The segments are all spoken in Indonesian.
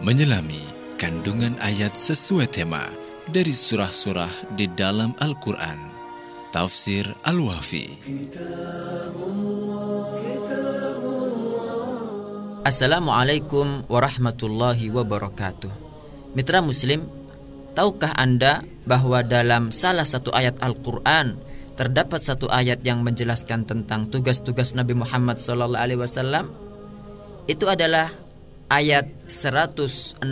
menyelami kandungan ayat sesuai tema dari surah-surah di dalam Al-Quran. Tafsir Al-Wafi. Assalamualaikum warahmatullahi wabarakatuh. Mitra Muslim, tahukah Anda bahwa dalam salah satu ayat Al-Quran terdapat satu ayat yang menjelaskan tentang tugas-tugas Nabi Muhammad SAW? Itu adalah ayat 164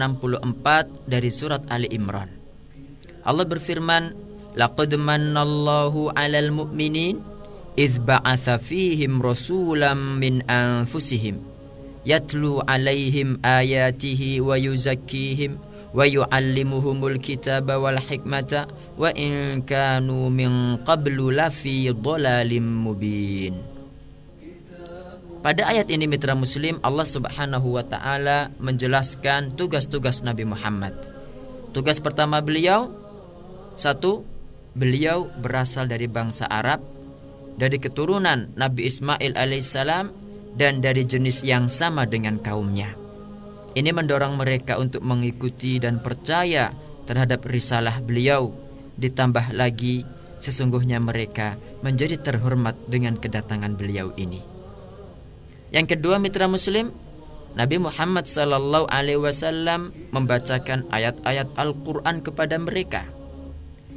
dari surat Ali Imran. Allah berfirman, "Laqad mannallahu 'alal mu'minin idh ba'atha fihim rasulam min anfusihim." yatlu alaihim ayatihi wa yuzakkihim wa yuallimuhumul kitaba wal hikmata wa in kanu min qablu lafi dhalalim mubin pada ayat ini mitra muslim Allah Subhanahu wa taala menjelaskan tugas-tugas Nabi Muhammad. Tugas pertama beliau satu, beliau berasal dari bangsa Arab dari keturunan Nabi Ismail alaihissalam dan dari jenis yang sama dengan kaumnya. Ini mendorong mereka untuk mengikuti dan percaya terhadap risalah beliau. Ditambah lagi, sesungguhnya mereka menjadi terhormat dengan kedatangan beliau ini. Yang kedua, mitra Muslim, Nabi Muhammad Sallallahu Alaihi Wasallam membacakan ayat-ayat Al-Quran kepada mereka,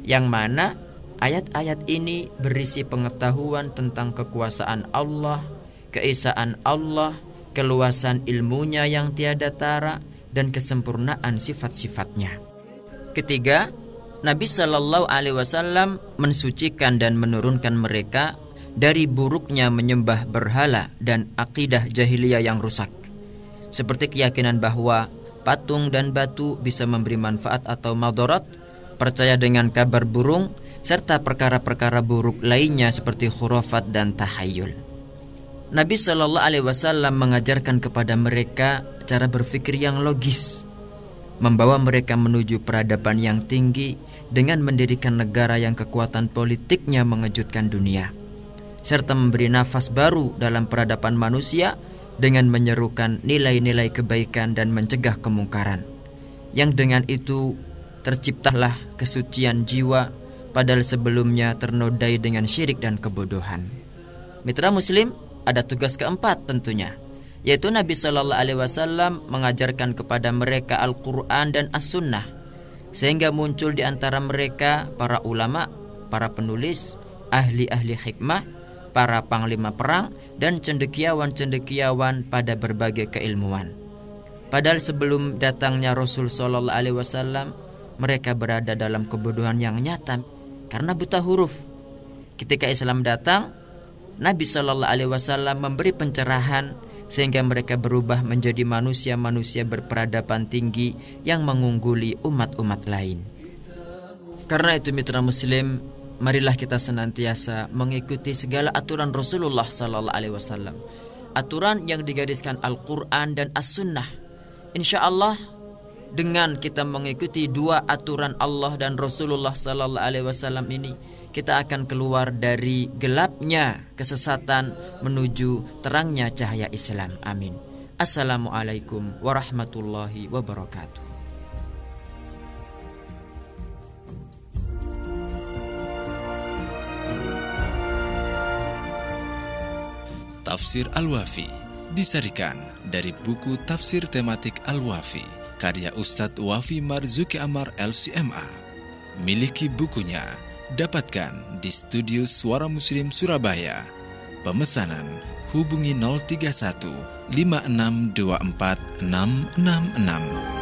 yang mana ayat-ayat ini berisi pengetahuan tentang kekuasaan Allah, keesaan Allah, keluasan ilmunya yang tiada tara, dan kesempurnaan sifat-sifatnya. Ketiga, Nabi Shallallahu Alaihi Wasallam mensucikan dan menurunkan mereka dari buruknya menyembah berhala dan akidah jahiliyah yang rusak, seperti keyakinan bahwa patung dan batu bisa memberi manfaat atau madarat, percaya dengan kabar burung, serta perkara-perkara buruk lainnya seperti khurafat dan tahayul. Nabi Shallallahu Alaihi Wasallam mengajarkan kepada mereka cara berpikir yang logis, membawa mereka menuju peradaban yang tinggi dengan mendirikan negara yang kekuatan politiknya mengejutkan dunia, serta memberi nafas baru dalam peradaban manusia dengan menyerukan nilai-nilai kebaikan dan mencegah kemungkaran. Yang dengan itu terciptalah kesucian jiwa padahal sebelumnya ternodai dengan syirik dan kebodohan. Mitra Muslim, ada tugas keempat tentunya yaitu Nabi Shallallahu Alaihi Wasallam mengajarkan kepada mereka Al-Quran dan As-Sunnah sehingga muncul di antara mereka para ulama, para penulis, ahli-ahli hikmah, para panglima perang dan cendekiawan-cendekiawan pada berbagai keilmuan. Padahal sebelum datangnya Rasul Shallallahu Alaihi Wasallam, mereka berada dalam kebodohan yang nyata karena buta huruf. Ketika Islam datang, Nabi Shallallahu Alaihi Wasallam memberi pencerahan sehingga mereka berubah menjadi manusia-manusia berperadaban tinggi yang mengungguli umat-umat lain. Karena itu mitra muslim, marilah kita senantiasa mengikuti segala aturan Rasulullah sallallahu alaihi wasallam. Aturan yang digariskan Al-Qur'an dan As-Sunnah. Insya Allah dengan kita mengikuti dua aturan Allah dan Rasulullah sallallahu alaihi wasallam ini, kita akan keluar dari gelapnya kesesatan menuju terangnya cahaya Islam. Amin. Assalamualaikum warahmatullahi wabarakatuh. Tafsir Al-Wafi disarikan dari buku Tafsir Tematik Al-Wafi karya Ustadz Wafi Marzuki Amar LCMA. Miliki bukunya Dapatkan di studio Suara Muslim Surabaya. Pemesanan hubungi 031 5624 666.